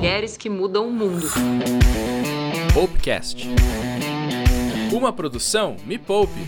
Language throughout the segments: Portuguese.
Mulheres que mudam o mundo. Popcast. Uma produção Me Poupe.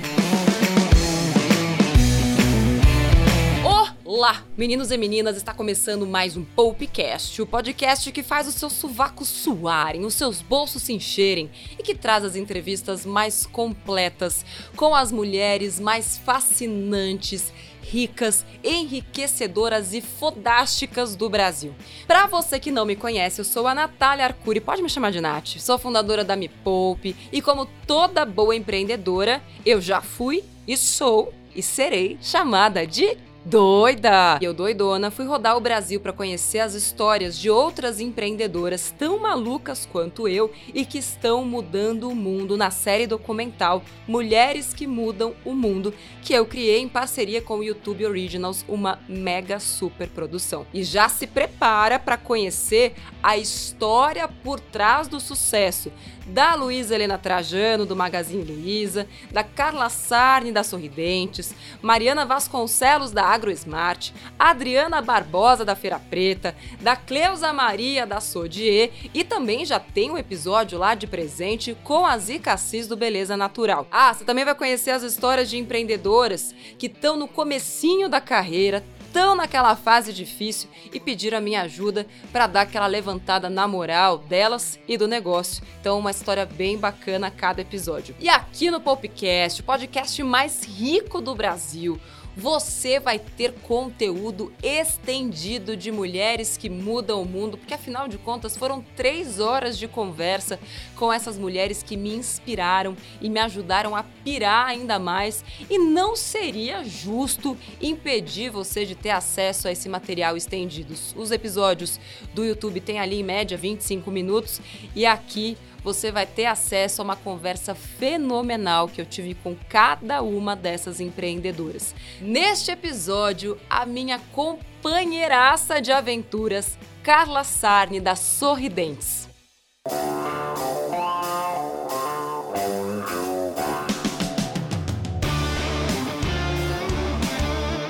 Olá, meninos e meninas, está começando mais um Popcast, o podcast que faz os seus sovacos suarem, os seus bolsos se encherem e que traz as entrevistas mais completas com as mulheres mais fascinantes ricas, enriquecedoras e fodásticas do Brasil. Para você que não me conhece, eu sou a Natália Arcuri, pode me chamar de Nath. Sou fundadora da Me Poupe e como toda boa empreendedora, eu já fui e sou e serei chamada de Doida! Eu, doidona, fui rodar o Brasil para conhecer as histórias de outras empreendedoras tão malucas quanto eu e que estão mudando o mundo na série documental Mulheres que Mudam o Mundo, que eu criei em parceria com o YouTube Originals, uma mega super produção. E já se prepara para conhecer a história por trás do sucesso da Luísa Helena Trajano, do Magazine Luiza, da Carla Sarni, da Sorridentes, Mariana Vasconcelos, da AgroSmart, Adriana Barbosa, da Feira Preta, da Cleusa Maria, da Sodier, e também já tem um episódio lá de presente com a Zica Assis, do Beleza Natural. Ah, você também vai conhecer as histórias de empreendedoras que estão no comecinho da carreira, estão naquela fase difícil e pediram a minha ajuda para dar aquela levantada na moral delas e do negócio. Então, uma história bem bacana a cada episódio. E aqui no Popcast, o podcast mais rico do Brasil, você vai ter conteúdo estendido de mulheres que mudam o mundo, porque afinal de contas foram três horas de conversa com essas mulheres que me inspiraram e me ajudaram a pirar ainda mais. E não seria justo impedir você de ter acesso a esse material estendido. Os episódios do YouTube têm ali em média 25 minutos e aqui você vai ter acesso a uma conversa fenomenal que eu tive com cada uma dessas empreendedoras. Neste episódio, a minha companheiraça de aventuras, Carla Sarni, da Sorridentes.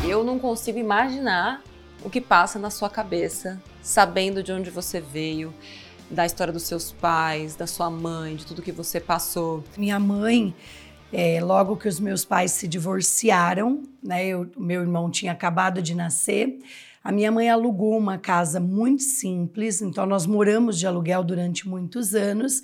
Eu não consigo imaginar o que passa na sua cabeça, sabendo de onde você veio, da história dos seus pais, da sua mãe, de tudo que você passou? Minha mãe, é, logo que os meus pais se divorciaram, né, o meu irmão tinha acabado de nascer, a minha mãe alugou uma casa muito simples, então nós moramos de aluguel durante muitos anos.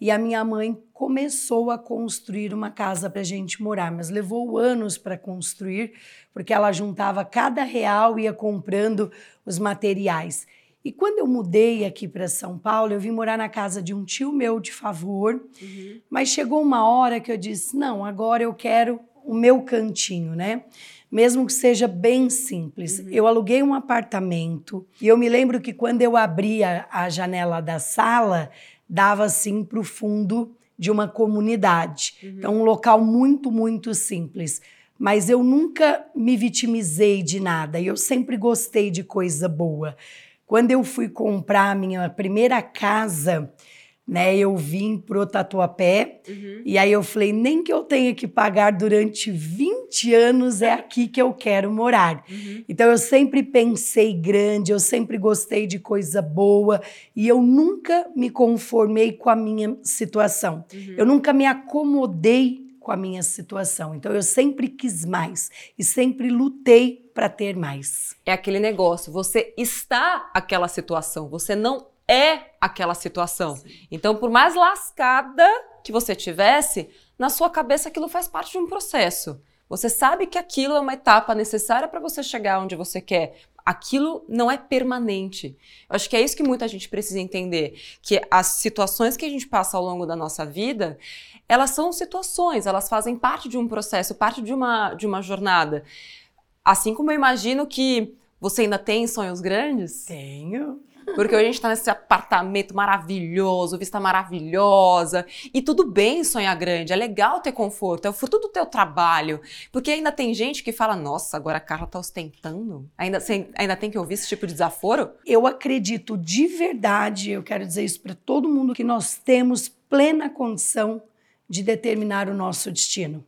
E a minha mãe começou a construir uma casa para a gente morar, mas levou anos para construir, porque ela juntava cada real e ia comprando os materiais. E quando eu mudei aqui para São Paulo, eu vim morar na casa de um tio meu de favor, uhum. mas chegou uma hora que eu disse: não, agora eu quero o meu cantinho, né? Mesmo que seja bem simples. Uhum. Eu aluguei um apartamento e eu me lembro que quando eu abria a janela da sala, dava assim para o fundo de uma comunidade. Uhum. Então, um local muito, muito simples. Mas eu nunca me vitimizei de nada e eu sempre gostei de coisa boa. Quando eu fui comprar a minha primeira casa, né, eu vim pro Tatuapé uhum. e aí eu falei, nem que eu tenha que pagar durante 20 anos, é aqui que eu quero morar. Uhum. Então eu sempre pensei grande, eu sempre gostei de coisa boa e eu nunca me conformei com a minha situação. Uhum. Eu nunca me acomodei com a minha situação. Então eu sempre quis mais e sempre lutei para ter mais. É aquele negócio, você está aquela situação, você não é aquela situação. Sim. Então, por mais lascada que você tivesse, na sua cabeça aquilo faz parte de um processo. Você sabe que aquilo é uma etapa necessária para você chegar onde você quer. Aquilo não é permanente. Eu acho que é isso que muita gente precisa entender, que as situações que a gente passa ao longo da nossa vida, elas são situações, elas fazem parte de um processo, parte de uma, de uma jornada. Assim como eu imagino que você ainda tem sonhos grandes? Tenho. Porque hoje a gente está nesse apartamento maravilhoso, vista maravilhosa. E tudo bem sonhar grande, é legal ter conforto, é o fruto do teu trabalho. Porque ainda tem gente que fala, nossa, agora a Carla está ostentando. Ainda, ainda tem que ouvir esse tipo de desaforo? Eu acredito de verdade, eu quero dizer isso para todo mundo, que nós temos plena condição de determinar o nosso destino.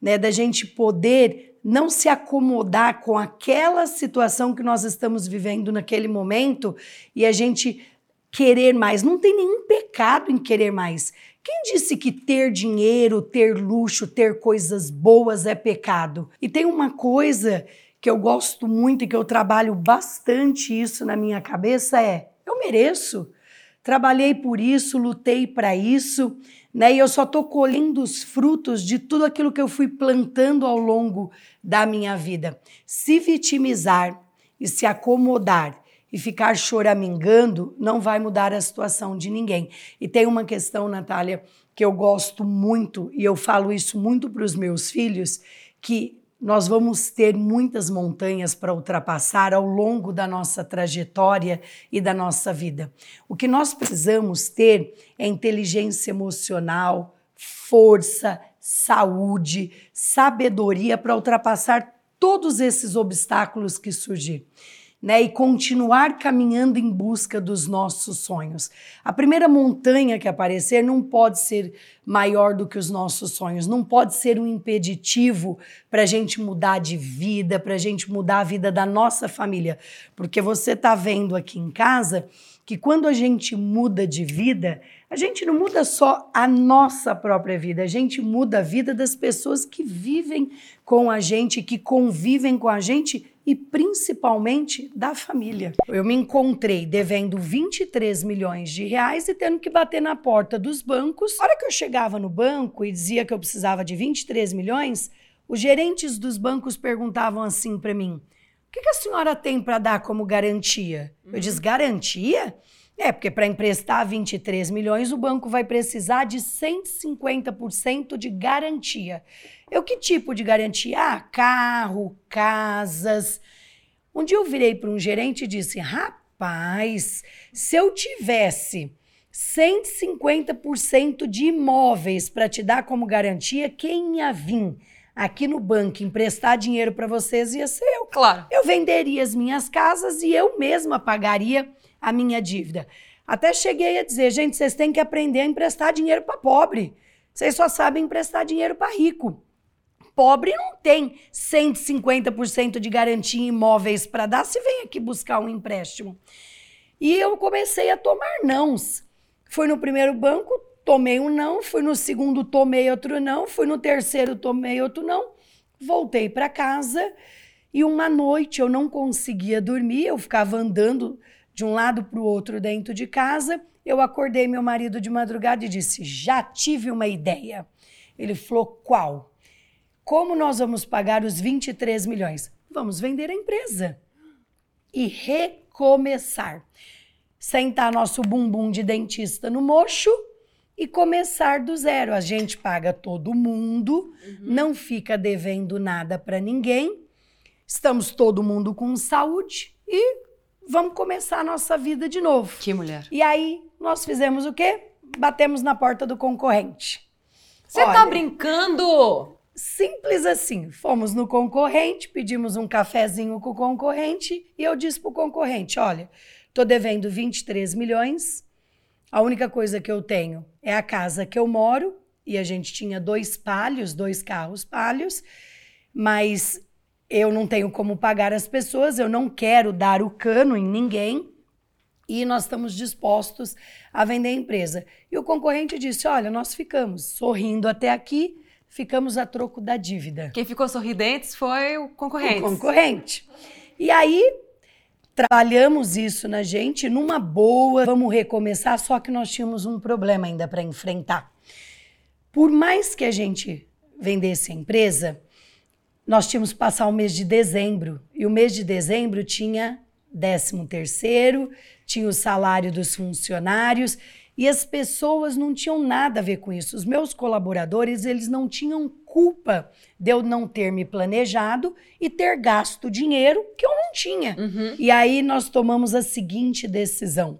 Né? Da gente poder não se acomodar com aquela situação que nós estamos vivendo naquele momento e a gente querer mais. Não tem nenhum pecado em querer mais. Quem disse que ter dinheiro, ter luxo, ter coisas boas é pecado? E tem uma coisa que eu gosto muito e que eu trabalho bastante isso na minha cabeça é: eu mereço. Trabalhei por isso, lutei para isso, né? E eu só estou colhendo os frutos de tudo aquilo que eu fui plantando ao longo da minha vida. Se vitimizar e se acomodar e ficar choramingando não vai mudar a situação de ninguém. E tem uma questão, Natália, que eu gosto muito e eu falo isso muito para os meus filhos, que nós vamos ter muitas montanhas para ultrapassar ao longo da nossa trajetória e da nossa vida. O que nós precisamos ter é inteligência emocional, força, saúde, sabedoria para ultrapassar todos esses obstáculos que surgir né, e continuar caminhando em busca dos nossos sonhos. A primeira montanha que aparecer não pode ser maior do que os nossos sonhos, não pode ser um impeditivo para a gente mudar de vida, para a gente mudar a vida da nossa família, porque você está vendo aqui em casa que quando a gente muda de vida, a gente não muda só a nossa própria vida, a gente muda a vida das pessoas que vivem com a gente, que convivem com a gente e principalmente da família. Eu me encontrei devendo 23 milhões de reais e tendo que bater na porta dos bancos. A hora que eu chegava no banco e dizia que eu precisava de 23 milhões, os gerentes dos bancos perguntavam assim para mim: o que, que, a senhora tem para dar como garantia? Uhum. Eu disse: garantia? É, porque para emprestar 23 milhões, o banco vai precisar de 150% de garantia. Eu que tipo de garantia? Ah, carro, casas. Um dia eu virei para um gerente e disse: rapaz, se eu tivesse 150% de imóveis para te dar como garantia, quem ia vir aqui no banco emprestar dinheiro para vocês ia ser eu. Claro. Eu venderia as minhas casas e eu mesma pagaria a minha dívida. Até cheguei a dizer, gente, vocês têm que aprender a emprestar dinheiro para pobre. Vocês só sabem emprestar dinheiro para rico pobre não tem 150% de garantia em imóveis para dar se vem aqui buscar um empréstimo. E eu comecei a tomar nãos. Fui no primeiro banco, tomei um não, fui no segundo, tomei outro não, fui no terceiro, tomei outro não. Voltei para casa e uma noite eu não conseguia dormir, eu ficava andando de um lado para o outro dentro de casa. Eu acordei meu marido de madrugada e disse: Já tive uma ideia. Ele falou: Qual? Como nós vamos pagar os 23 milhões? Vamos vender a empresa e recomeçar. Sentar nosso bumbum de dentista no mocho e começar do zero. A gente paga todo mundo, uhum. não fica devendo nada para ninguém. Estamos todo mundo com saúde e vamos começar a nossa vida de novo. Que mulher. E aí nós fizemos o quê? Batemos na porta do concorrente. Você tá brincando? Simples assim. Fomos no concorrente, pedimos um cafezinho com o concorrente e eu disse para o concorrente: olha, estou devendo 23 milhões. A única coisa que eu tenho é a casa que eu moro e a gente tinha dois palhos, dois carros palhos, mas eu não tenho como pagar as pessoas, eu não quero dar o cano em ninguém e nós estamos dispostos a vender a empresa. E o concorrente disse: Olha, nós ficamos sorrindo até aqui, ficamos a troco da dívida. Quem ficou sorridentes foi o concorrente. O concorrente. E aí trabalhamos isso na gente numa boa, vamos recomeçar, só que nós tínhamos um problema ainda para enfrentar. Por mais que a gente vendesse a empresa, nós tínhamos que passar o mês de dezembro. E o mês de dezembro tinha 13 terceiro, tinha o salário dos funcionários e as pessoas não tinham nada a ver com isso. Os meus colaboradores, eles não tinham culpa de eu não ter me planejado e ter gasto dinheiro que eu não tinha. Uhum. E aí nós tomamos a seguinte decisão: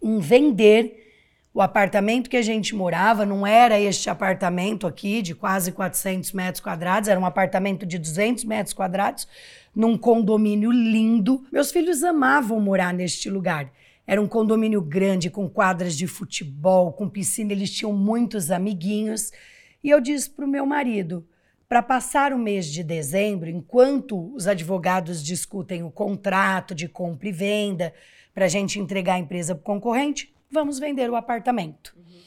em vender o apartamento que a gente morava não era este apartamento aqui de quase 400 metros quadrados, era um apartamento de 200 metros quadrados, num condomínio lindo. Meus filhos amavam morar neste lugar. Era um condomínio grande, com quadras de futebol, com piscina, eles tinham muitos amiguinhos. E eu disse para o meu marido: para passar o mês de dezembro, enquanto os advogados discutem o contrato de compra e venda, para a gente entregar a empresa para o concorrente, vamos vender o apartamento. Uhum.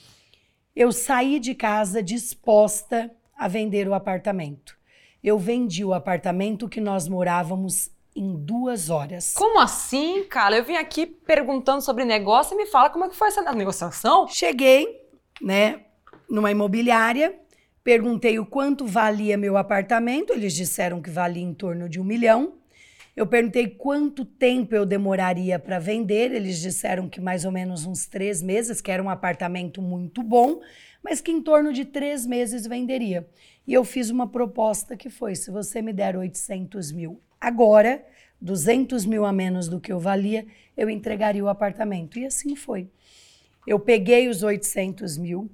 Eu saí de casa disposta a vender o apartamento. Eu vendi o apartamento que nós morávamos em duas horas. Como assim, cara? Eu vim aqui perguntando sobre negócio e me fala como é que foi essa negociação? Cheguei, né, numa imobiliária, perguntei o quanto valia meu apartamento, eles disseram que valia em torno de um milhão. Eu perguntei quanto tempo eu demoraria para vender, eles disseram que mais ou menos uns três meses, que era um apartamento muito bom, mas que em torno de três meses venderia. E eu fiz uma proposta que foi: se você me der 800 mil agora, 200 mil a menos do que eu valia, eu entregaria o apartamento. E assim foi. Eu peguei os 800 mil,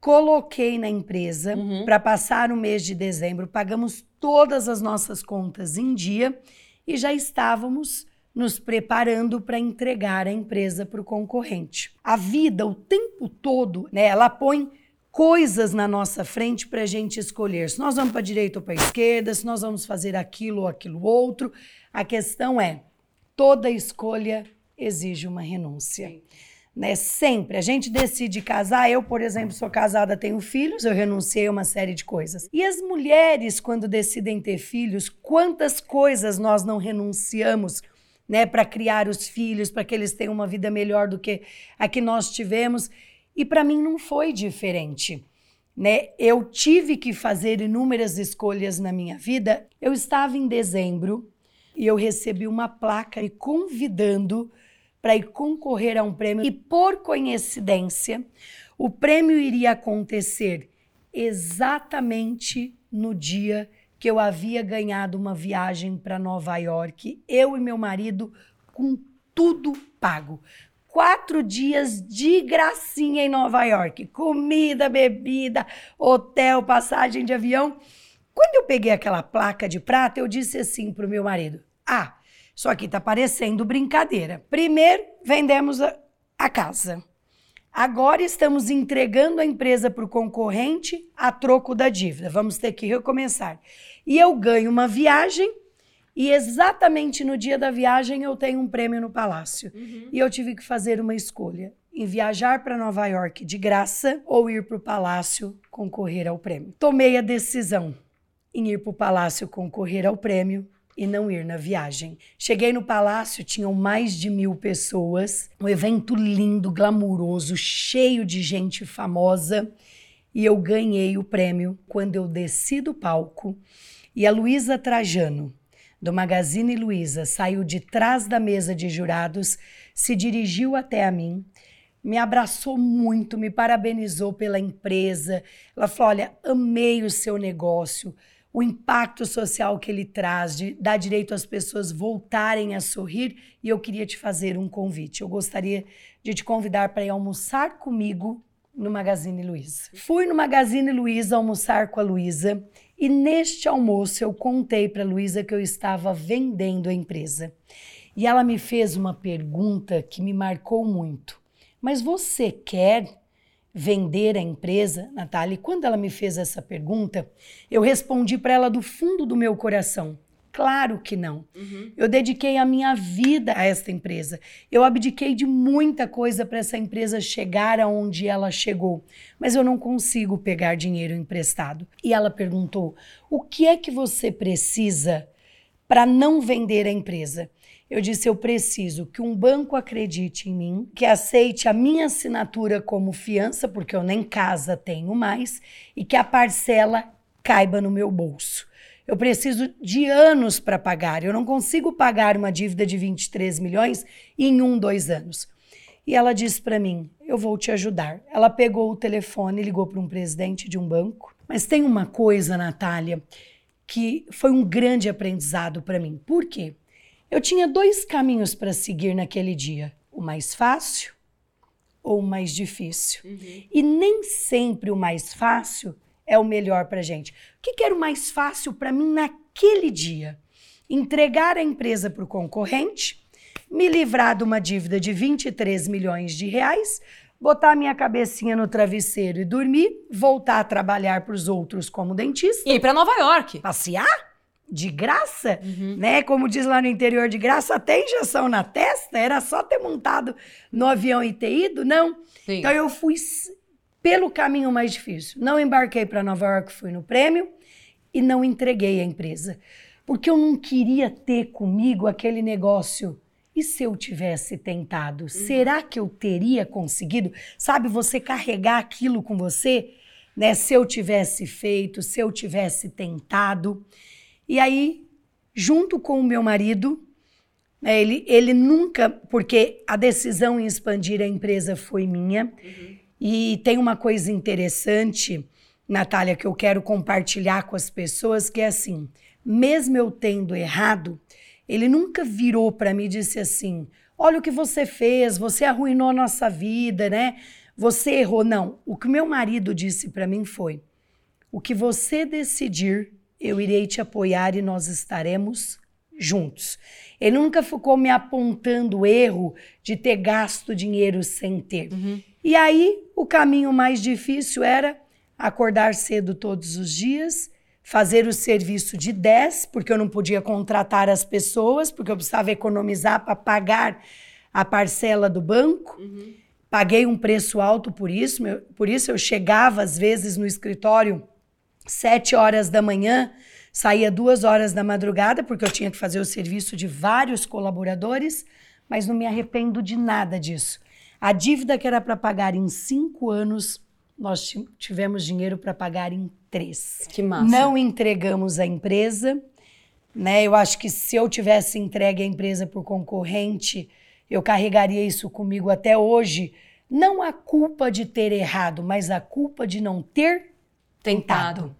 coloquei na empresa uhum. para passar o mês de dezembro, pagamos todas as nossas contas em dia e já estávamos nos preparando para entregar a empresa para o concorrente. A vida, o tempo todo, né, ela põe coisas na nossa frente para a gente escolher. Se nós vamos para a direita ou para a esquerda, se nós vamos fazer aquilo ou aquilo outro. A questão é: toda escolha exige uma renúncia. Né? Sempre. A gente decide casar. Eu, por exemplo, sou casada, tenho filhos, eu renunciei a uma série de coisas. E as mulheres, quando decidem ter filhos, quantas coisas nós não renunciamos né, para criar os filhos, para que eles tenham uma vida melhor do que a que nós tivemos. E para mim não foi diferente. Né? Eu tive que fazer inúmeras escolhas na minha vida. Eu estava em dezembro e eu recebi uma placa me convidando para ir concorrer a um prêmio. E por coincidência, o prêmio iria acontecer exatamente no dia que eu havia ganhado uma viagem para Nova York, eu e meu marido, com tudo pago quatro dias de gracinha em Nova York. Comida, bebida, hotel, passagem de avião. Quando eu peguei aquela placa de prata, eu disse assim pro meu marido: Ah, isso aqui tá parecendo brincadeira. Primeiro, vendemos a, a casa. Agora estamos entregando a empresa para o concorrente a troco da dívida. Vamos ter que recomeçar. E eu ganho uma viagem e exatamente no dia da viagem eu tenho um prêmio no palácio. Uhum. E eu tive que fazer uma escolha: em viajar para Nova York de graça ou ir para o palácio concorrer ao prêmio. Tomei a decisão em ir para o palácio concorrer ao prêmio e não ir na viagem. Cheguei no palácio, tinham mais de mil pessoas, um evento lindo, glamuroso, cheio de gente famosa. E eu ganhei o prêmio quando eu desci do palco e a Luísa Trajano, do Magazine Luiza saiu de trás da mesa de jurados, se dirigiu até a mim, me abraçou muito, me parabenizou pela empresa. Ela falou: Olha, amei o seu negócio, o impacto social que ele traz, de dar direito às pessoas voltarem a sorrir, e eu queria te fazer um convite. Eu gostaria de te convidar para ir almoçar comigo no Magazine Luiza. Fui no Magazine Luiza almoçar com a Luiza e neste almoço eu contei para Luísa que eu estava vendendo a empresa. E ela me fez uma pergunta que me marcou muito. Mas você quer vender a empresa, Natália? E quando ela me fez essa pergunta, eu respondi para ela do fundo do meu coração: Claro que não. Uhum. Eu dediquei a minha vida a esta empresa. Eu abdiquei de muita coisa para essa empresa chegar aonde ela chegou. Mas eu não consigo pegar dinheiro emprestado. E ela perguntou: o que é que você precisa para não vender a empresa? Eu disse: eu preciso que um banco acredite em mim, que aceite a minha assinatura como fiança, porque eu nem casa tenho mais, e que a parcela caiba no meu bolso. Eu preciso de anos para pagar. Eu não consigo pagar uma dívida de 23 milhões em um, dois anos. E ela disse para mim: Eu vou te ajudar. Ela pegou o telefone ligou para um presidente de um banco. Mas tem uma coisa, Natália, que foi um grande aprendizado para mim. Por quê? Eu tinha dois caminhos para seguir naquele dia: o mais fácil ou o mais difícil. Uhum. E nem sempre o mais fácil é o melhor para gente. O que, que era o mais fácil para mim naquele dia? Entregar a empresa para o concorrente, me livrar de uma dívida de 23 milhões de reais, botar minha cabecinha no travesseiro e dormir, voltar a trabalhar para os outros como dentista. E ir para Nova York. Passear? De graça, uhum. né? Como diz lá no interior de graça, até injeção na testa, era só ter montado no avião e ter ido, não. Sim. Então eu fui pelo caminho mais difícil. Não embarquei para Nova York, fui no prêmio e não entreguei a empresa. Porque eu não queria ter comigo aquele negócio. E se eu tivesse tentado? Uhum. Será que eu teria conseguido? Sabe, você carregar aquilo com você, né? Se eu tivesse feito, se eu tivesse tentado. E aí, junto com o meu marido, né, ele, ele nunca, porque a decisão em expandir a empresa foi minha. Uhum. E tem uma coisa interessante, Natália, que eu quero compartilhar com as pessoas, que é assim: mesmo eu tendo errado, ele nunca virou para mim e disse assim: olha o que você fez, você arruinou a nossa vida, né? Você errou. Não. O que meu marido disse para mim foi: o que você decidir, eu irei te apoiar e nós estaremos juntos. Ele nunca ficou me apontando o erro de ter gasto dinheiro sem ter. Uhum. E aí, o caminho mais difícil era acordar cedo todos os dias, fazer o serviço de 10, porque eu não podia contratar as pessoas, porque eu precisava economizar para pagar a parcela do banco. Uhum. Paguei um preço alto por isso, por isso eu chegava às vezes no escritório sete horas da manhã, saía duas horas da madrugada, porque eu tinha que fazer o serviço de vários colaboradores, mas não me arrependo de nada disso. A dívida que era para pagar em cinco anos, nós tivemos dinheiro para pagar em três. Que massa. Não entregamos a empresa, né? Eu acho que se eu tivesse entregue a empresa por concorrente, eu carregaria isso comigo até hoje. Não a culpa de ter errado, mas a culpa de não ter tentado.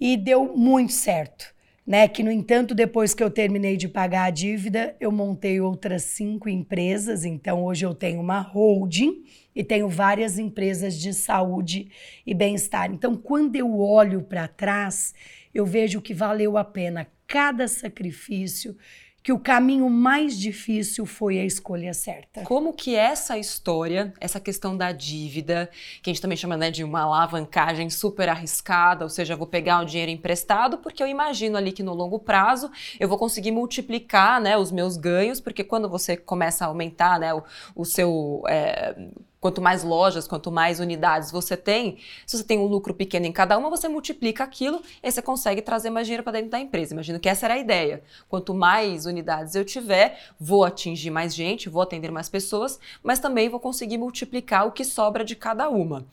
E deu muito certo. Né, que, no entanto, depois que eu terminei de pagar a dívida, eu montei outras cinco empresas. Então, hoje eu tenho uma holding e tenho várias empresas de saúde e bem-estar. Então, quando eu olho para trás, eu vejo que valeu a pena cada sacrifício, que o caminho mais difícil foi a escolha certa. Como que essa história, essa questão da dívida, que a gente também chama né, de uma alavancagem super arriscada, ou seja, vou pegar o dinheiro emprestado porque eu imagino ali que no longo prazo eu vou conseguir multiplicar né, os meus ganhos, porque quando você começa a aumentar né, o, o seu é, Quanto mais lojas, quanto mais unidades você tem, se você tem um lucro pequeno em cada uma, você multiplica aquilo e você consegue trazer mais dinheiro para dentro da empresa. Imagino que essa era a ideia. Quanto mais unidades eu tiver, vou atingir mais gente, vou atender mais pessoas, mas também vou conseguir multiplicar o que sobra de cada uma.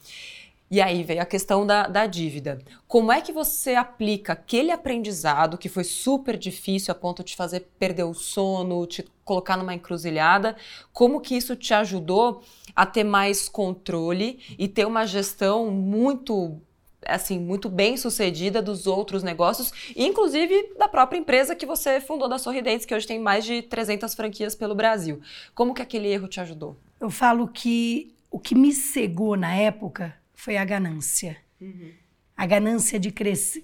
E aí veio a questão da, da, dívida. Como é que você aplica aquele aprendizado que foi super difícil a ponto de fazer perder o sono, te colocar numa encruzilhada? Como que isso te ajudou a ter mais controle e ter uma gestão muito assim, muito bem sucedida dos outros negócios, inclusive da própria empresa que você fundou da Sorridentes, que hoje tem mais de 300 franquias pelo Brasil. Como que aquele erro te ajudou? Eu falo que o que me cegou na época foi a ganância. Uhum. A ganância de,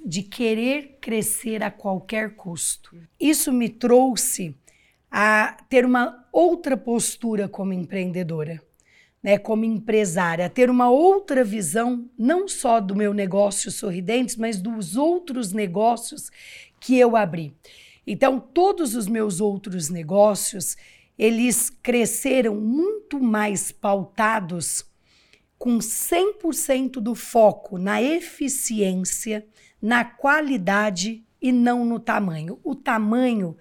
de querer crescer a qualquer custo. Isso me trouxe a ter uma outra postura como empreendedora, né, como empresária, a ter uma outra visão, não só do meu negócio Sorridentes, mas dos outros negócios que eu abri. Então, todos os meus outros negócios, eles cresceram muito mais pautados com 100% do foco na eficiência, na qualidade e não no tamanho. O tamanho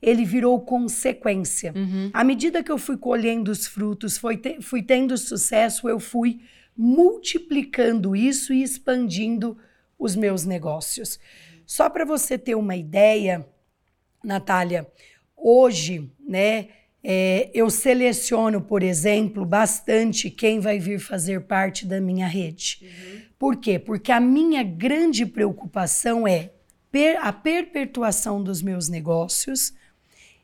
ele virou consequência. Uhum. À medida que eu fui colhendo os frutos, te, fui tendo sucesso, eu fui multiplicando isso e expandindo os meus negócios. Só para você ter uma ideia, Natália, hoje, né, é, eu seleciono, por exemplo, bastante quem vai vir fazer parte da minha rede. Uhum. Por quê? Porque a minha grande preocupação é per, a perpetuação dos meus negócios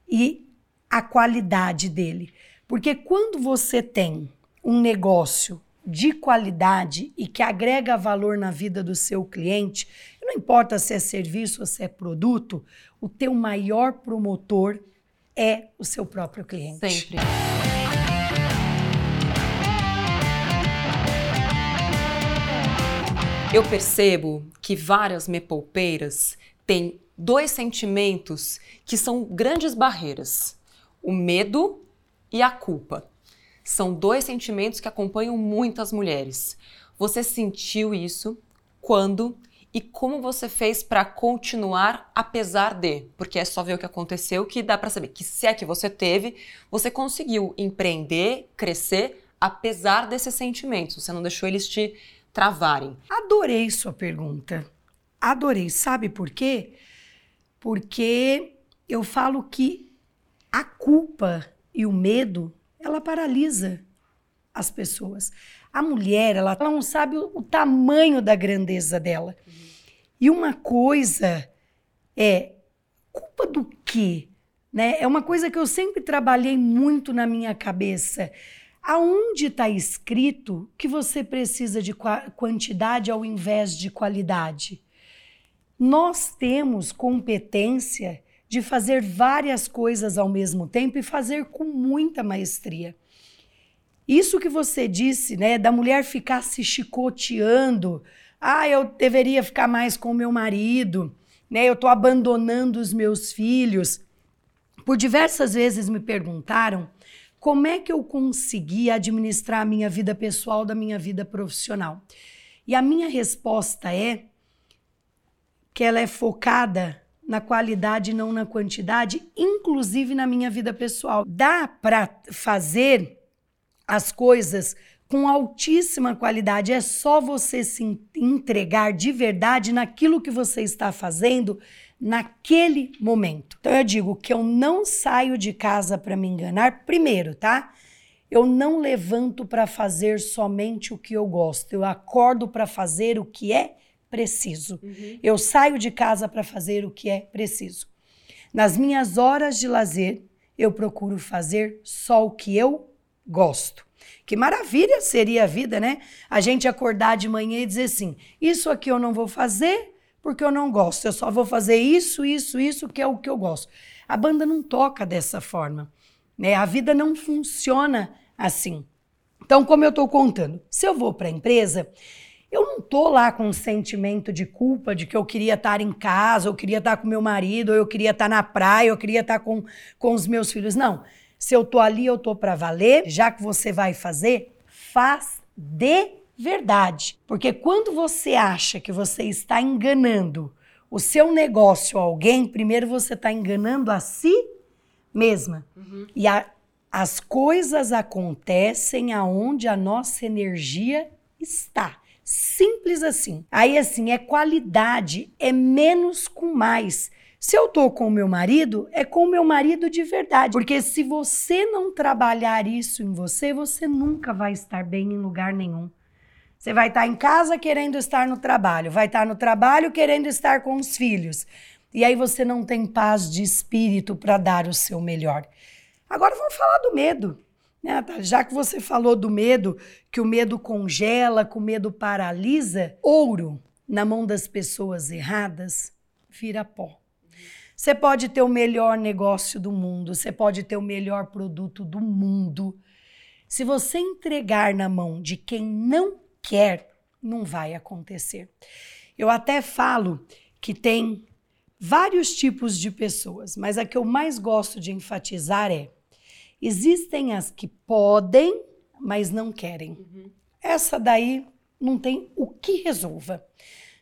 e a qualidade dele. Porque quando você tem um negócio de qualidade e que agrega valor na vida do seu cliente, não importa se é serviço ou se é produto, o teu maior promotor é o seu próprio cliente. Sempre. Eu percebo que várias me poupeiras têm dois sentimentos que são grandes barreiras: o medo e a culpa. São dois sentimentos que acompanham muitas mulheres. Você sentiu isso quando e como você fez para continuar apesar de? Porque é só ver o que aconteceu que dá para saber que se é que você teve, você conseguiu empreender, crescer apesar desses sentimentos. Você não deixou eles te travarem. Adorei sua pergunta. Adorei. Sabe por quê? Porque eu falo que a culpa e o medo, ela paralisa as pessoas. A mulher, ela não sabe o, o tamanho da grandeza dela. Uhum. E uma coisa é culpa do quê? Né? É uma coisa que eu sempre trabalhei muito na minha cabeça. Aonde está escrito que você precisa de quantidade ao invés de qualidade? Nós temos competência de fazer várias coisas ao mesmo tempo e fazer com muita maestria. Isso que você disse, né, da mulher ficar se chicoteando, ah, eu deveria ficar mais com meu marido, né? Eu estou abandonando os meus filhos. Por diversas vezes me perguntaram como é que eu consegui administrar a minha vida pessoal da minha vida profissional. E a minha resposta é que ela é focada na qualidade não na quantidade, inclusive na minha vida pessoal. Dá para fazer as coisas com altíssima qualidade. É só você se entregar de verdade naquilo que você está fazendo naquele momento. Então eu digo que eu não saio de casa para me enganar, primeiro, tá? Eu não levanto para fazer somente o que eu gosto. Eu acordo para fazer o que é preciso. Uhum. Eu saio de casa para fazer o que é preciso. Nas minhas horas de lazer, eu procuro fazer só o que eu gosto. Que maravilha seria a vida, né? A gente acordar de manhã e dizer assim: isso aqui eu não vou fazer porque eu não gosto, eu só vou fazer isso, isso, isso, que é o que eu gosto. A banda não toca dessa forma, né? A vida não funciona assim. Então, como eu estou contando, se eu vou para a empresa, eu não tô lá com um sentimento de culpa de que eu queria estar em casa, eu queria estar com meu marido, eu queria estar na praia, eu queria estar com, com os meus filhos. Não. Se eu tô ali, eu tô para valer. Já que você vai fazer, faz de verdade. Porque quando você acha que você está enganando o seu negócio a alguém, primeiro você está enganando a si mesma. Uhum. E a, as coisas acontecem aonde a nossa energia está. Simples assim. Aí, assim, é qualidade, é menos com mais. Se eu tô com o meu marido, é com o meu marido de verdade. Porque se você não trabalhar isso em você, você nunca vai estar bem em lugar nenhum. Você vai estar em casa querendo estar no trabalho, vai estar no trabalho querendo estar com os filhos. E aí você não tem paz de espírito para dar o seu melhor. Agora vamos falar do medo. Né, Já que você falou do medo, que o medo congela, que o medo paralisa, ouro na mão das pessoas erradas vira pó. Você pode ter o melhor negócio do mundo, você pode ter o melhor produto do mundo. Se você entregar na mão de quem não quer, não vai acontecer. Eu até falo que tem vários tipos de pessoas, mas a que eu mais gosto de enfatizar é Existem as que podem, mas não querem. Uhum. Essa daí não tem o que resolva.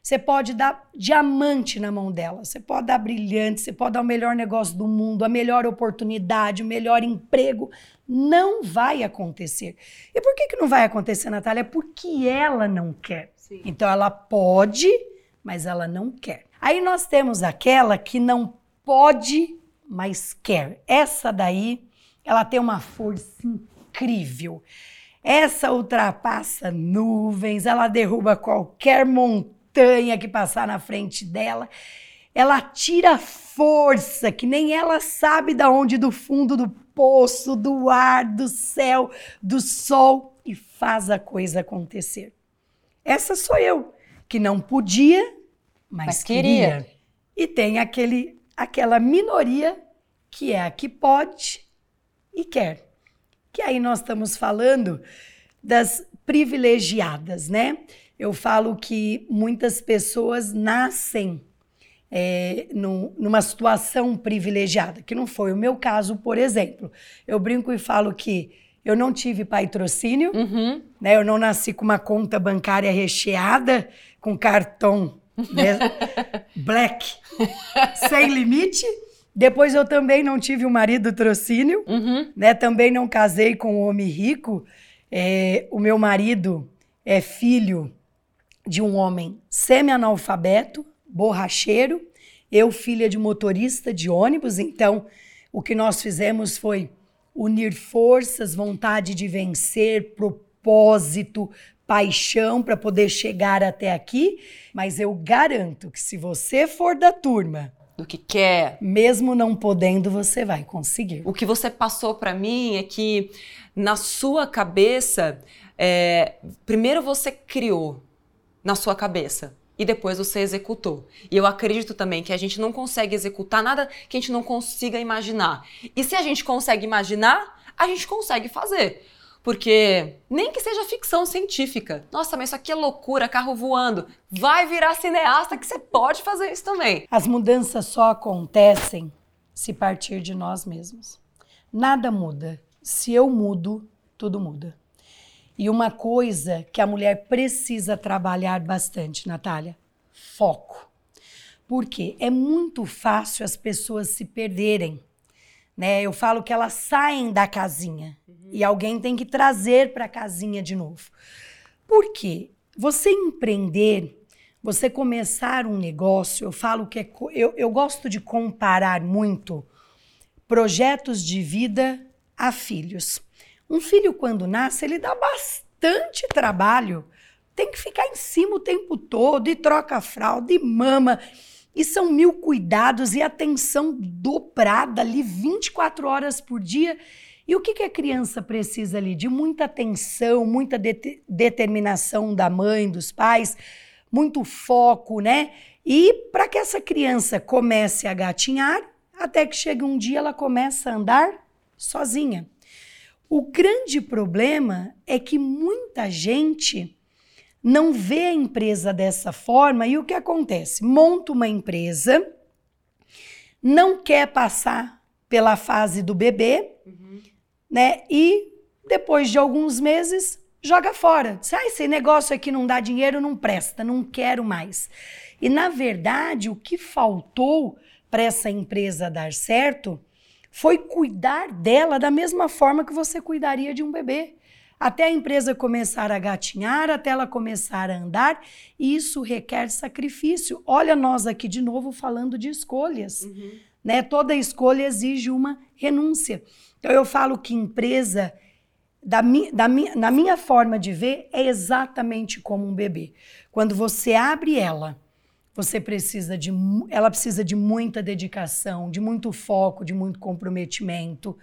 Você pode dar diamante na mão dela, você pode dar brilhante, você pode dar o melhor negócio do mundo, a melhor oportunidade, o melhor emprego. Não vai acontecer. E por que, que não vai acontecer, Natália? Porque ela não quer. Sim. Então ela pode, mas ela não quer. Aí nós temos aquela que não pode, mas quer. Essa daí ela tem uma força incrível. Essa ultrapassa nuvens, ela derruba qualquer montanha que passar na frente dela. Ela tira força que nem ela sabe da onde do fundo do poço, do ar, do céu, do sol e faz a coisa acontecer. Essa sou eu, que não podia, mas, mas queria. queria. E tem aquele aquela minoria que é a que pode e quer. Que aí nós estamos falando das privilegiadas, né? Eu falo que muitas pessoas nascem é, numa situação privilegiada, que não foi o meu caso, por exemplo. Eu brinco e falo que eu não tive patrocínio, uhum. né? Eu não nasci com uma conta bancária recheada, com cartão né? black, sem limite. Depois eu também não tive um marido trocínio, uhum. né? Também não casei com um homem rico. É, o meu marido é filho de um homem semi-analfabeto, borracheiro, eu filha de motorista de ônibus, então o que nós fizemos foi unir forças, vontade de vencer, propósito, paixão para poder chegar até aqui, mas eu garanto que se você for da turma do que quer, mesmo não podendo, você vai conseguir. O que você passou para mim é que na sua cabeça, é, primeiro você criou na sua cabeça e depois você executou. E eu acredito também que a gente não consegue executar nada que a gente não consiga imaginar. E se a gente consegue imaginar, a gente consegue fazer. Porque nem que seja ficção científica. Nossa, mas isso aqui é loucura, carro voando. Vai virar cineasta que você pode fazer isso também. As mudanças só acontecem se partir de nós mesmos. Nada muda. Se eu mudo, tudo muda. E uma coisa que a mulher precisa trabalhar bastante, Natália, foco. Porque é muito fácil as pessoas se perderem. Né? Eu falo que elas saem da casinha uhum. e alguém tem que trazer para a casinha de novo. Por quê? Você empreender, você começar um negócio, eu falo que é, eu, eu gosto de comparar muito projetos de vida a filhos. Um filho, quando nasce, ele dá bastante trabalho. Tem que ficar em cima o tempo todo, e troca fralda, e mama. E são mil cuidados e atenção dobrada ali 24 horas por dia. E o que, que a criança precisa ali? De muita atenção, muita de determinação da mãe, dos pais, muito foco, né? E para que essa criança comece a gatinhar, até que chega um dia ela começa a andar sozinha. O grande problema é que muita gente não vê a empresa dessa forma e o que acontece? Monta uma empresa, não quer passar pela fase do bebê, uhum. né? E depois de alguns meses joga fora. Diz, ah, esse negócio aqui não dá dinheiro, não presta, não quero mais. E na verdade, o que faltou para essa empresa dar certo foi cuidar dela da mesma forma que você cuidaria de um bebê. Até a empresa começar a gatinhar, até ela começar a andar, isso requer sacrifício. Olha nós aqui de novo falando de escolhas. Uhum. Né? Toda escolha exige uma renúncia. Então eu falo que empresa, da mi, da mi, na minha forma de ver, é exatamente como um bebê. Quando você abre ela você precisa de, ela precisa de muita dedicação, de muito foco, de muito comprometimento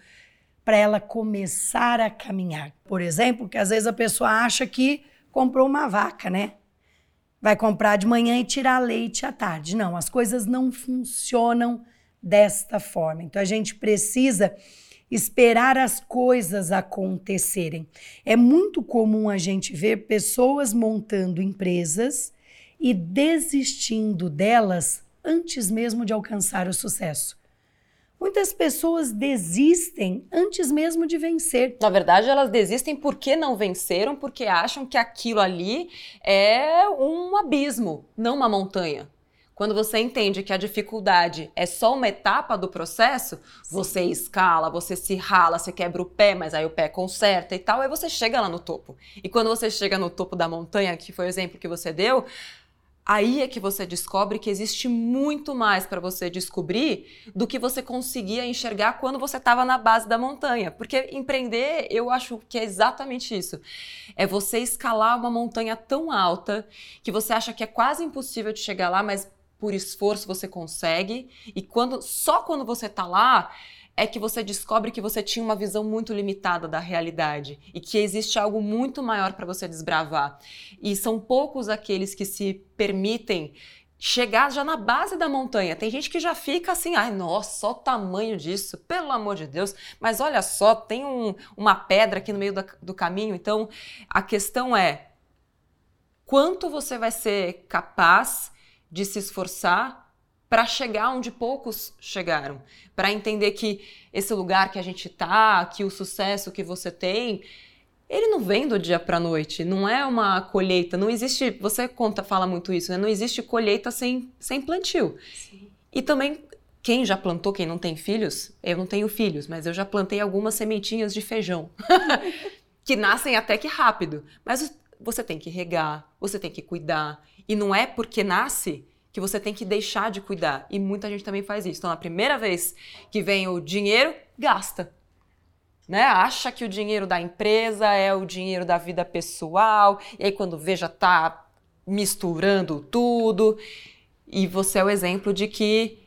para ela começar a caminhar. Por exemplo, que às vezes a pessoa acha que comprou uma vaca, né? Vai comprar de manhã e tirar leite à tarde. Não, as coisas não funcionam desta forma. Então a gente precisa esperar as coisas acontecerem. É muito comum a gente ver pessoas montando empresas e desistindo delas antes mesmo de alcançar o sucesso. Muitas pessoas desistem antes mesmo de vencer. Na verdade, elas desistem porque não venceram, porque acham que aquilo ali é um abismo, não uma montanha. Quando você entende que a dificuldade é só uma etapa do processo, Sim. você escala, você se rala, você quebra o pé, mas aí o pé conserta e tal, aí você chega lá no topo. E quando você chega no topo da montanha, que foi o exemplo que você deu, Aí é que você descobre que existe muito mais para você descobrir do que você conseguia enxergar quando você estava na base da montanha. Porque empreender, eu acho que é exatamente isso. É você escalar uma montanha tão alta que você acha que é quase impossível de chegar lá, mas por esforço você consegue. E quando só quando você está lá, é que você descobre que você tinha uma visão muito limitada da realidade e que existe algo muito maior para você desbravar. E são poucos aqueles que se permitem chegar já na base da montanha. Tem gente que já fica assim, ai, nossa, o tamanho disso, pelo amor de Deus. Mas olha só, tem um, uma pedra aqui no meio do caminho. Então, a questão é quanto você vai ser capaz de se esforçar para chegar onde poucos chegaram, para entender que esse lugar que a gente tá, que o sucesso que você tem, ele não vem do dia para noite, não é uma colheita, não existe, você conta, fala muito isso, né? Não existe colheita sem, sem plantio. Sim. E também quem já plantou, quem não tem filhos, eu não tenho filhos, mas eu já plantei algumas sementinhas de feijão que nascem até que rápido, mas você tem que regar, você tem que cuidar, e não é porque nasce que você tem que deixar de cuidar. E muita gente também faz isso. Então, na primeira vez que vem o dinheiro, gasta. Né? Acha que o dinheiro da empresa é o dinheiro da vida pessoal, e aí quando vê já tá misturando tudo. E você é o exemplo de que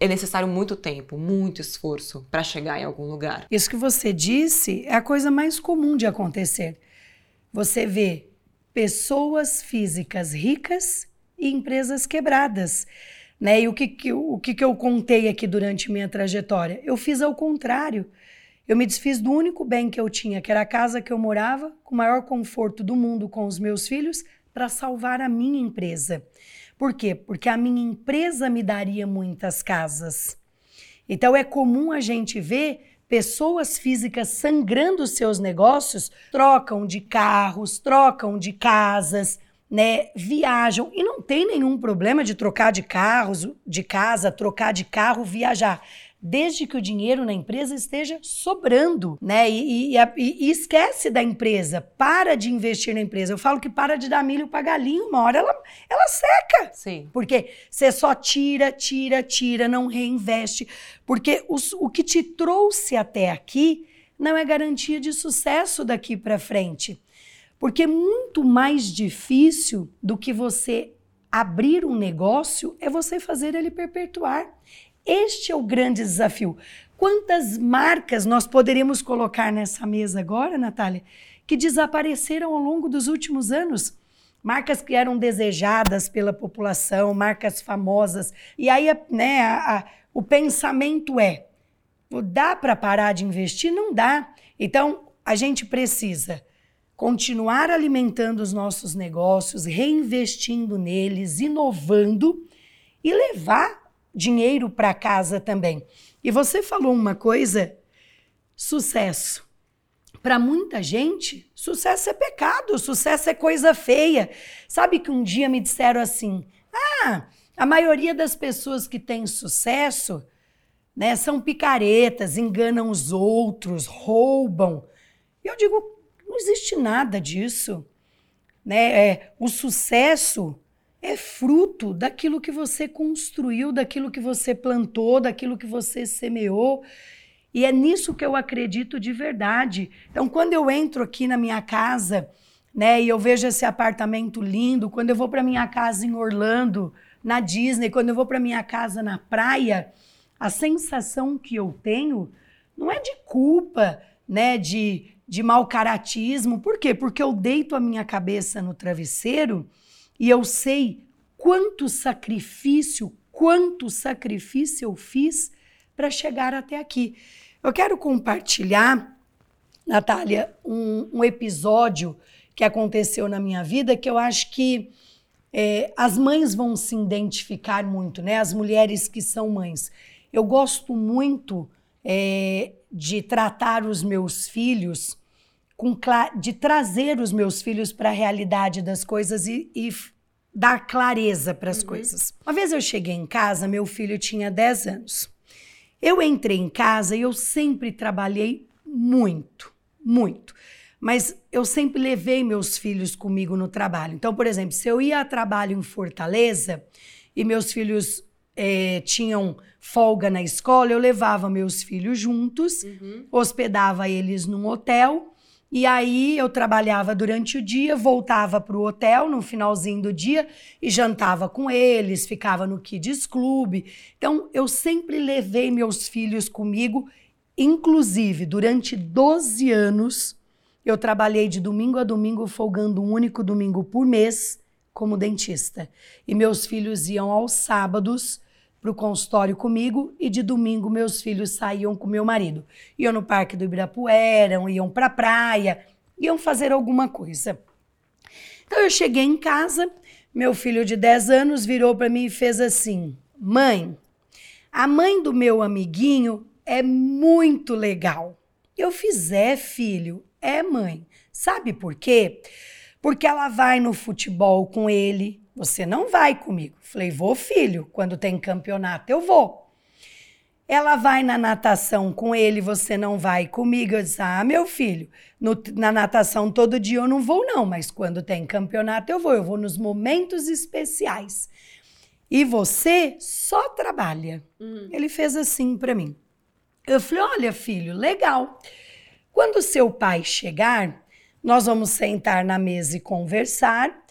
é necessário muito tempo, muito esforço para chegar em algum lugar. Isso que você disse é a coisa mais comum de acontecer. Você vê pessoas físicas ricas e empresas quebradas. Né? E o que, que, o que, que eu contei aqui durante minha trajetória? Eu fiz ao contrário. Eu me desfiz do único bem que eu tinha, que era a casa que eu morava, com o maior conforto do mundo com os meus filhos, para salvar a minha empresa. Por quê? Porque a minha empresa me daria muitas casas. Então é comum a gente ver pessoas físicas sangrando seus negócios, trocam de carros, trocam de casas, né, viajam e não tem nenhum problema de trocar de carros, de casa, trocar de carro, viajar desde que o dinheiro na empresa esteja sobrando, né? E, e, e, esquece da empresa, para de investir na empresa. Eu falo que para de dar milho para galinha, uma hora ela, ela seca. Sim. Porque você só tira, tira, tira, não reinveste. Porque os, o que te trouxe até aqui não é garantia de sucesso daqui para frente. Porque muito mais difícil do que você abrir um negócio é você fazer ele perpetuar. Este é o grande desafio. Quantas marcas nós poderíamos colocar nessa mesa agora, Natália, que desapareceram ao longo dos últimos anos? Marcas que eram desejadas pela população, marcas famosas. E aí, né, a, a, o pensamento é: dá para parar de investir? Não dá. Então, a gente precisa continuar alimentando os nossos negócios, reinvestindo neles, inovando e levar dinheiro para casa também. E você falou uma coisa: sucesso. Para muita gente, sucesso é pecado, sucesso é coisa feia. Sabe que um dia me disseram assim: ah, a maioria das pessoas que têm sucesso né, são picaretas, enganam os outros, roubam. E eu digo, não existe nada disso. Né? É, o sucesso é fruto daquilo que você construiu, daquilo que você plantou, daquilo que você semeou. E é nisso que eu acredito de verdade. Então, quando eu entro aqui na minha casa, né, e eu vejo esse apartamento lindo, quando eu vou para minha casa em Orlando, na Disney, quando eu vou para minha casa na praia, a sensação que eu tenho não é de culpa, né, de de mau caratismo. Por quê? Porque eu deito a minha cabeça no travesseiro e eu sei quanto sacrifício, quanto sacrifício eu fiz para chegar até aqui. Eu quero compartilhar, Natália, um, um, episódio que aconteceu na minha vida que eu acho que é, as mães vão se identificar muito, né? As mulheres que são mães. Eu gosto muito é, de tratar os meus filhos com de trazer os meus filhos para a realidade das coisas e, e dar clareza para as uhum. coisas. Uma vez eu cheguei em casa, meu filho tinha 10 anos. Eu entrei em casa e eu sempre trabalhei muito, muito. Mas eu sempre levei meus filhos comigo no trabalho. Então, por exemplo, se eu ia a trabalho em Fortaleza e meus filhos é, tinham folga na escola, eu levava meus filhos juntos, uhum. hospedava eles num hotel e aí eu trabalhava durante o dia, voltava para o hotel no finalzinho do dia e jantava com eles, ficava no Kids Club. Então eu sempre levei meus filhos comigo, inclusive durante 12 anos eu trabalhei de domingo a domingo, folgando um único domingo por mês como dentista. E meus filhos iam aos sábados para o consultório comigo e de domingo meus filhos saíam com meu marido. Iam no Parque do Ibirapuera, iam para a praia, iam fazer alguma coisa. Então eu cheguei em casa, meu filho de 10 anos virou para mim e fez assim: Mãe, a mãe do meu amiguinho é muito legal. Eu fiz, é, filho, é mãe. Sabe por quê? Porque ela vai no futebol com ele. Você não vai comigo. Falei, vou, filho. Quando tem campeonato, eu vou. Ela vai na natação com ele, você não vai comigo. Eu disse: Ah, meu filho, no, na natação todo dia eu não vou, não, mas quando tem campeonato eu vou. Eu vou nos momentos especiais. E você só trabalha. Uhum. Ele fez assim para mim. Eu falei: Olha, filho, legal. Quando seu pai chegar, nós vamos sentar na mesa e conversar.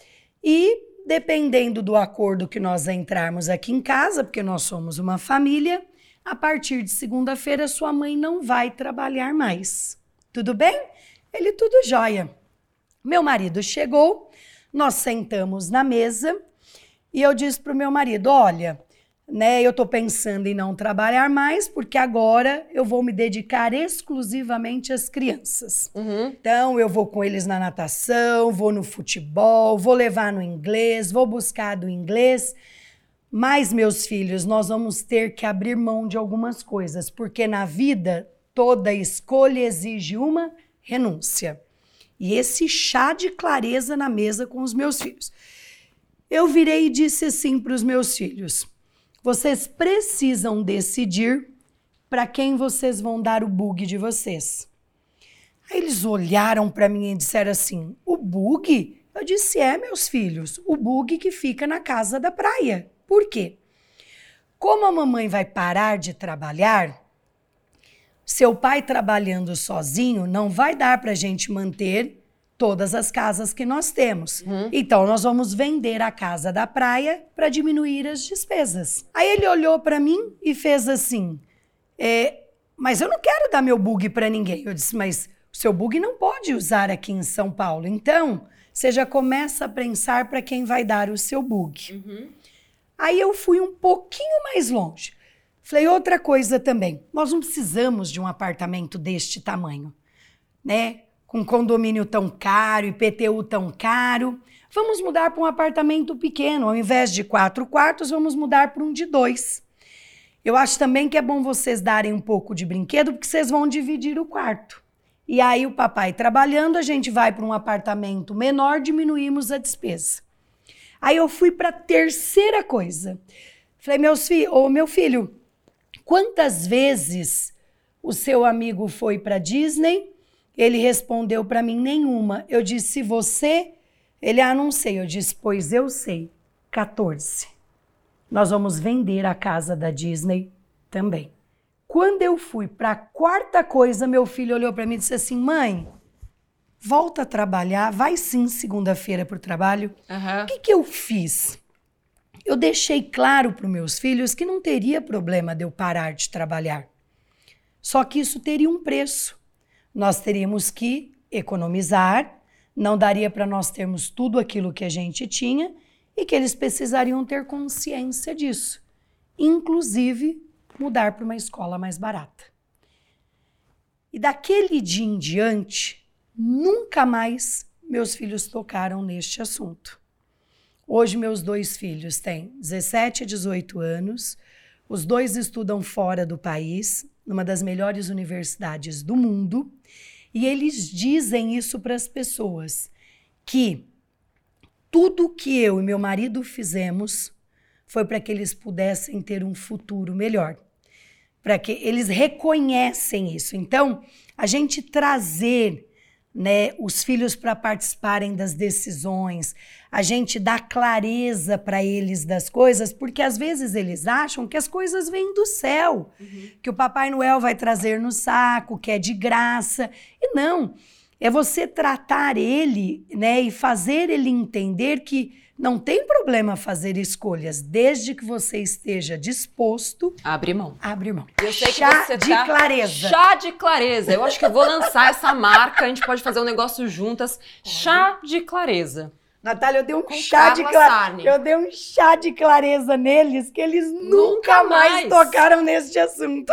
E dependendo do acordo que nós entrarmos aqui em casa, porque nós somos uma família, a partir de segunda-feira sua mãe não vai trabalhar mais. Tudo bem? Ele tudo jóia. Meu marido chegou, nós sentamos na mesa e eu disse para o meu marido: olha, né, eu estou pensando em não trabalhar mais porque agora eu vou me dedicar exclusivamente às crianças. Uhum. Então eu vou com eles na natação, vou no futebol, vou levar no inglês, vou buscar do inglês. Mas, meus filhos, nós vamos ter que abrir mão de algumas coisas, porque na vida toda escolha exige uma renúncia. E esse chá de clareza na mesa com os meus filhos. Eu virei e disse assim para os meus filhos: vocês precisam decidir para quem vocês vão dar o bug de vocês. Aí eles olharam para mim e disseram assim: o bug? Eu disse: é, meus filhos, o bug que fica na casa da praia. Por quê? Como a mamãe vai parar de trabalhar, seu pai trabalhando sozinho não vai dar para a gente manter todas as casas que nós temos. Uhum. Então nós vamos vender a casa da praia para diminuir as despesas. Aí ele olhou para mim e fez assim: é, mas eu não quero dar meu bug para ninguém. Eu disse, mas o seu bug não pode usar aqui em São Paulo. Então você já começa a pensar para quem vai dar o seu bug. Uhum. Aí eu fui um pouquinho mais longe. Falei outra coisa também. Nós não precisamos de um apartamento deste tamanho, né? Com condomínio tão caro, IPTU tão caro. Vamos mudar para um apartamento pequeno. Ao invés de quatro quartos, vamos mudar para um de dois. Eu acho também que é bom vocês darem um pouco de brinquedo, porque vocês vão dividir o quarto. E aí, o papai trabalhando, a gente vai para um apartamento menor, diminuímos a despesa. Aí eu fui para a terceira coisa. Falei, meus fi ô, meu filho, quantas vezes o seu amigo foi para Disney? Ele respondeu para mim nenhuma. Eu disse, você? Ele, ah, não sei. Eu disse, pois eu sei. 14. Nós vamos vender a casa da Disney também. Quando eu fui para a quarta coisa, meu filho olhou para mim e disse assim: Mãe, volta a trabalhar, vai sim segunda-feira para o trabalho. Uhum. O que, que eu fiz? Eu deixei claro para os meus filhos que não teria problema de eu parar de trabalhar. Só que isso teria um preço. Nós teríamos que economizar, não daria para nós termos tudo aquilo que a gente tinha e que eles precisariam ter consciência disso. Inclusive, mudar para uma escola mais barata. E daquele dia em diante, Nunca mais meus filhos tocaram neste assunto. Hoje, meus dois filhos têm 17 e 18 anos, os dois estudam fora do país, numa das melhores universidades do mundo, e eles dizem isso para as pessoas: que tudo que eu e meu marido fizemos foi para que eles pudessem ter um futuro melhor. Para que eles reconhecem isso. Então, a gente trazer né, os filhos para participarem das decisões, a gente dá clareza para eles das coisas, porque às vezes eles acham que as coisas vêm do céu, uhum. que o Papai Noel vai trazer no saco, que é de graça. E não, é você tratar ele, né, e fazer ele entender que não tem problema fazer escolhas, desde que você esteja disposto. Abre mão. Abre mão. Eu sei Chá que você de tá... clareza. Chá de clareza. Eu acho que eu vou lançar essa marca, a gente pode fazer um negócio juntas. Chá de clareza. Natália, eu dei um Com chá de clareza. Eu dei um chá de clareza neles que eles nunca, nunca mais. mais tocaram neste assunto.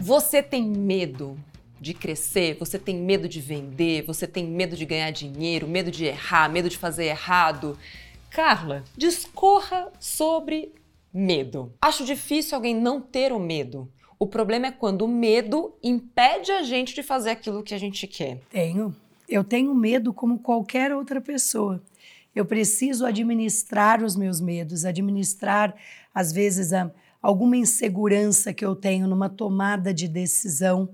Você tem medo de crescer, você tem medo de vender, você tem medo de ganhar dinheiro, medo de errar, medo de fazer errado. Carla, discorra sobre medo. Acho difícil alguém não ter o medo. O problema é quando o medo impede a gente de fazer aquilo que a gente quer. Tenho. Eu tenho medo como qualquer outra pessoa. Eu preciso administrar os meus medos, administrar, às vezes, a, alguma insegurança que eu tenho numa tomada de decisão.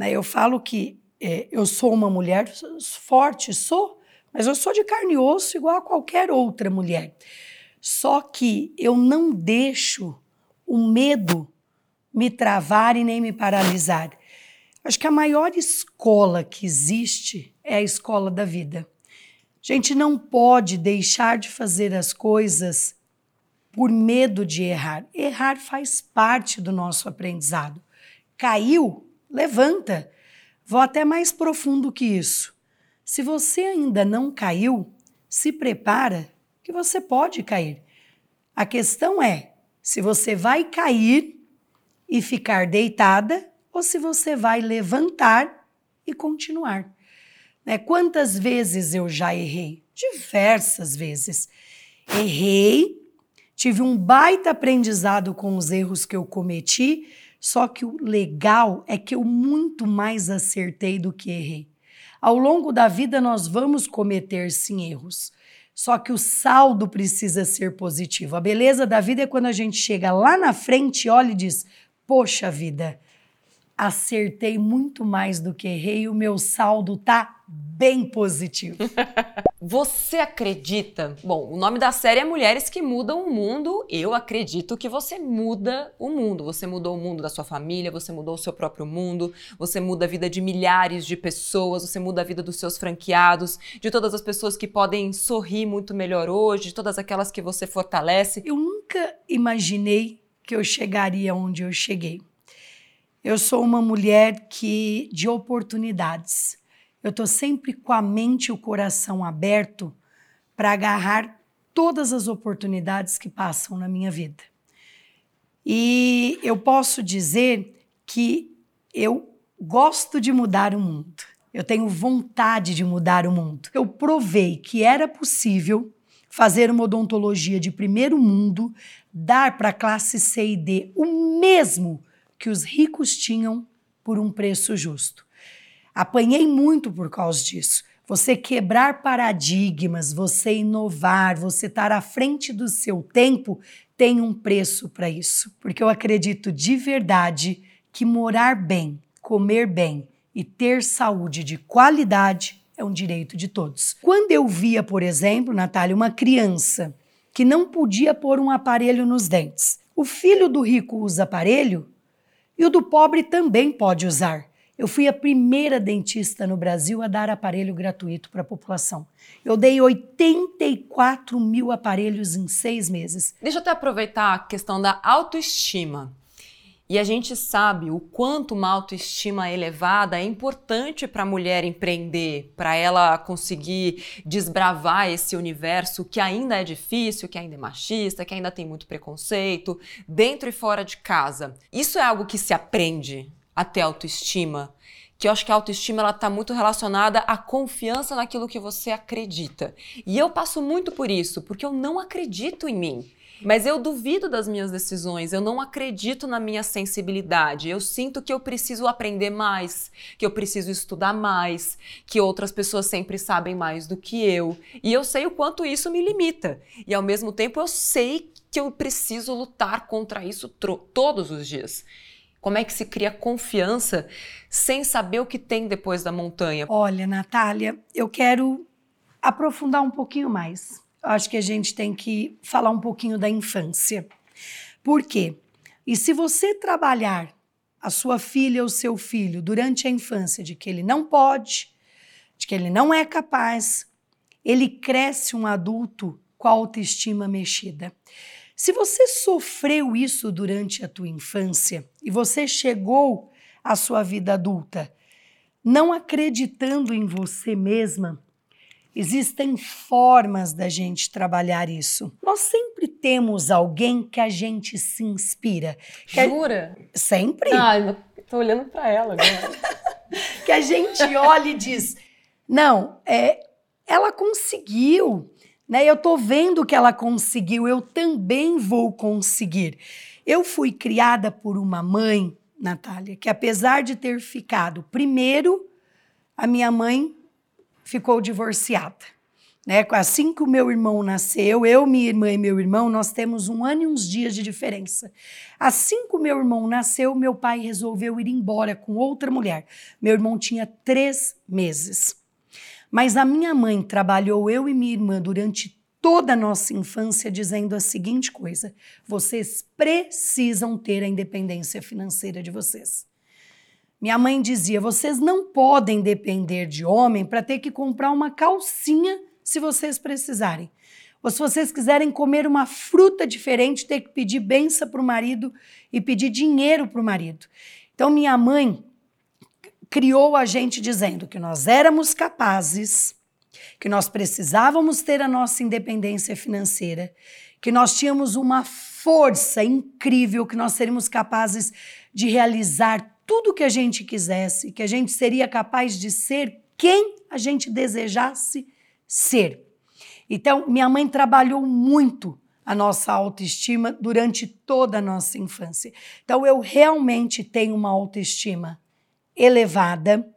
Né? Eu falo que é, eu sou uma mulher forte, sou, mas eu sou de carne e osso igual a qualquer outra mulher. Só que eu não deixo o medo me travar e nem me paralisar. Acho que a maior escola que existe é a escola da vida. A gente não pode deixar de fazer as coisas por medo de errar. Errar faz parte do nosso aprendizado. Caiu, levanta. Vou até mais profundo que isso. Se você ainda não caiu, se prepara que você pode cair. A questão é se você vai cair e ficar deitada ou se você vai levantar e continuar. Né? Quantas vezes eu já errei? Diversas vezes. Errei, tive um baita aprendizado com os erros que eu cometi, só que o legal é que eu muito mais acertei do que errei. Ao longo da vida, nós vamos cometer sim erros. Só que o saldo precisa ser positivo. A beleza da vida é quando a gente chega lá na frente, olha e diz: Poxa vida, acertei muito mais do que errei, o meu saldo tá bem positivo. Você acredita? Bom, o nome da série é Mulheres que Mudam o Mundo. Eu acredito que você muda o mundo. Você mudou o mundo da sua família, você mudou o seu próprio mundo, você muda a vida de milhares de pessoas, você muda a vida dos seus franqueados, de todas as pessoas que podem sorrir muito melhor hoje, de todas aquelas que você fortalece. Eu nunca imaginei que eu chegaria onde eu cheguei. Eu sou uma mulher que de oportunidades. Eu estou sempre com a mente e o coração aberto para agarrar todas as oportunidades que passam na minha vida. E eu posso dizer que eu gosto de mudar o mundo. Eu tenho vontade de mudar o mundo. Eu provei que era possível fazer uma odontologia de primeiro mundo, dar para a classe C e D o mesmo que os ricos tinham por um preço justo. Apanhei muito por causa disso. Você quebrar paradigmas, você inovar, você estar à frente do seu tempo tem um preço para isso. Porque eu acredito de verdade que morar bem, comer bem e ter saúde de qualidade é um direito de todos. Quando eu via, por exemplo, Natália, uma criança que não podia pôr um aparelho nos dentes, o filho do rico usa aparelho, e o do pobre também pode usar. Eu fui a primeira dentista no Brasil a dar aparelho gratuito para a população. Eu dei 84 mil aparelhos em seis meses. Deixa eu até aproveitar a questão da autoestima. E a gente sabe o quanto uma autoestima elevada é importante para a mulher empreender, para ela conseguir desbravar esse universo que ainda é difícil, que ainda é machista, que ainda tem muito preconceito, dentro e fora de casa. Isso é algo que se aprende a ter autoestima que eu acho que a autoestima ela está muito relacionada à confiança naquilo que você acredita. E eu passo muito por isso, porque eu não acredito em mim. Mas eu duvido das minhas decisões, eu não acredito na minha sensibilidade. Eu sinto que eu preciso aprender mais, que eu preciso estudar mais, que outras pessoas sempre sabem mais do que eu. E eu sei o quanto isso me limita. E ao mesmo tempo eu sei que eu preciso lutar contra isso todos os dias. Como é que se cria confiança sem saber o que tem depois da montanha? Olha, Natália, eu quero aprofundar um pouquinho mais acho que a gente tem que falar um pouquinho da infância. Por quê? E se você trabalhar a sua filha ou seu filho durante a infância de que ele não pode, de que ele não é capaz, ele cresce um adulto com a autoestima mexida. Se você sofreu isso durante a tua infância e você chegou à sua vida adulta não acreditando em você mesma, Existem formas da gente trabalhar isso. Nós sempre temos alguém que a gente se inspira. Jura? Sempre? Ah, tô olhando para ela agora. que a gente olha e diz: não, é, ela conseguiu, né? Eu tô vendo que ela conseguiu, eu também vou conseguir. Eu fui criada por uma mãe, Natália, que apesar de ter ficado primeiro, a minha mãe ficou divorciada. Né? Assim que o meu irmão nasceu, eu, minha irmã e meu irmão, nós temos um ano e uns dias de diferença. Assim que o meu irmão nasceu, meu pai resolveu ir embora com outra mulher. Meu irmão tinha três meses. Mas a minha mãe trabalhou eu e minha irmã durante toda a nossa infância dizendo a seguinte coisa: vocês precisam ter a independência financeira de vocês. Minha mãe dizia: vocês não podem depender de homem para ter que comprar uma calcinha se vocês precisarem. Ou se vocês quiserem comer uma fruta diferente, ter que pedir benção para o marido e pedir dinheiro para o marido. Então, minha mãe criou a gente dizendo que nós éramos capazes, que nós precisávamos ter a nossa independência financeira, que nós tínhamos uma força incrível, que nós seríamos capazes de realizar tudo o que a gente quisesse, que a gente seria capaz de ser quem a gente desejasse ser. Então, minha mãe trabalhou muito a nossa autoestima durante toda a nossa infância. Então, eu realmente tenho uma autoestima elevada.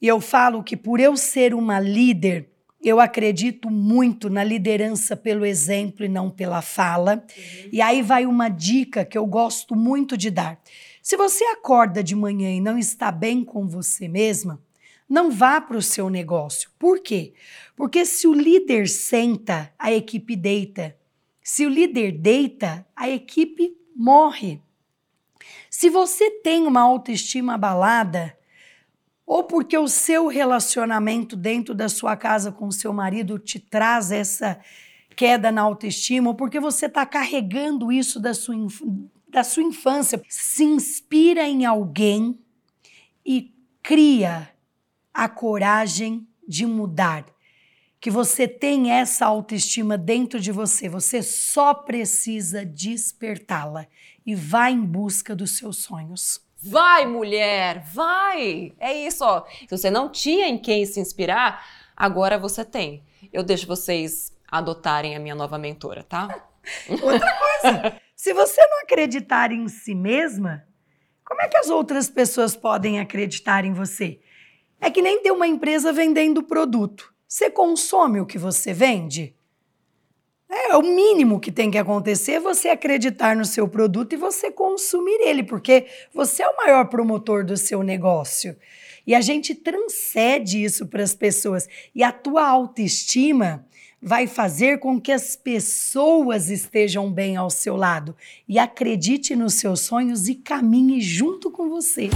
E eu falo que por eu ser uma líder, eu acredito muito na liderança pelo exemplo e não pela fala. Uhum. E aí vai uma dica que eu gosto muito de dar. Se você acorda de manhã e não está bem com você mesma, não vá para o seu negócio. Por quê? Porque se o líder senta, a equipe deita. Se o líder deita, a equipe morre. Se você tem uma autoestima abalada, ou porque o seu relacionamento dentro da sua casa com o seu marido te traz essa queda na autoestima, ou porque você está carregando isso da sua, da sua infância, se inspira em alguém e cria a coragem de mudar. Que você tem essa autoestima dentro de você, você só precisa despertá-la e vá em busca dos seus sonhos. Vai, mulher, vai! É isso, ó. Se você não tinha em quem se inspirar, agora você tem. Eu deixo vocês adotarem a minha nova mentora, tá? Outra coisa, se você não acreditar em si mesma, como é que as outras pessoas podem acreditar em você? É que nem ter uma empresa vendendo produto. Você consome o que você vende? É o mínimo que tem que acontecer você acreditar no seu produto e você consumir ele, porque você é o maior promotor do seu negócio. E a gente transcende isso para as pessoas. E a tua autoestima vai fazer com que as pessoas estejam bem ao seu lado e acredite nos seus sonhos e caminhe junto com você.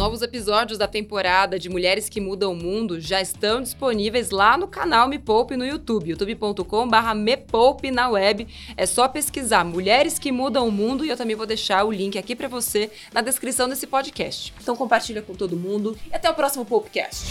Novos episódios da temporada de Mulheres que Mudam o Mundo já estão disponíveis lá no canal Me Poupe no YouTube, youtube.com.br Me Poupe na web. É só pesquisar Mulheres que Mudam o Mundo e eu também vou deixar o link aqui para você na descrição desse podcast. Então compartilha com todo mundo e até o próximo Popecast.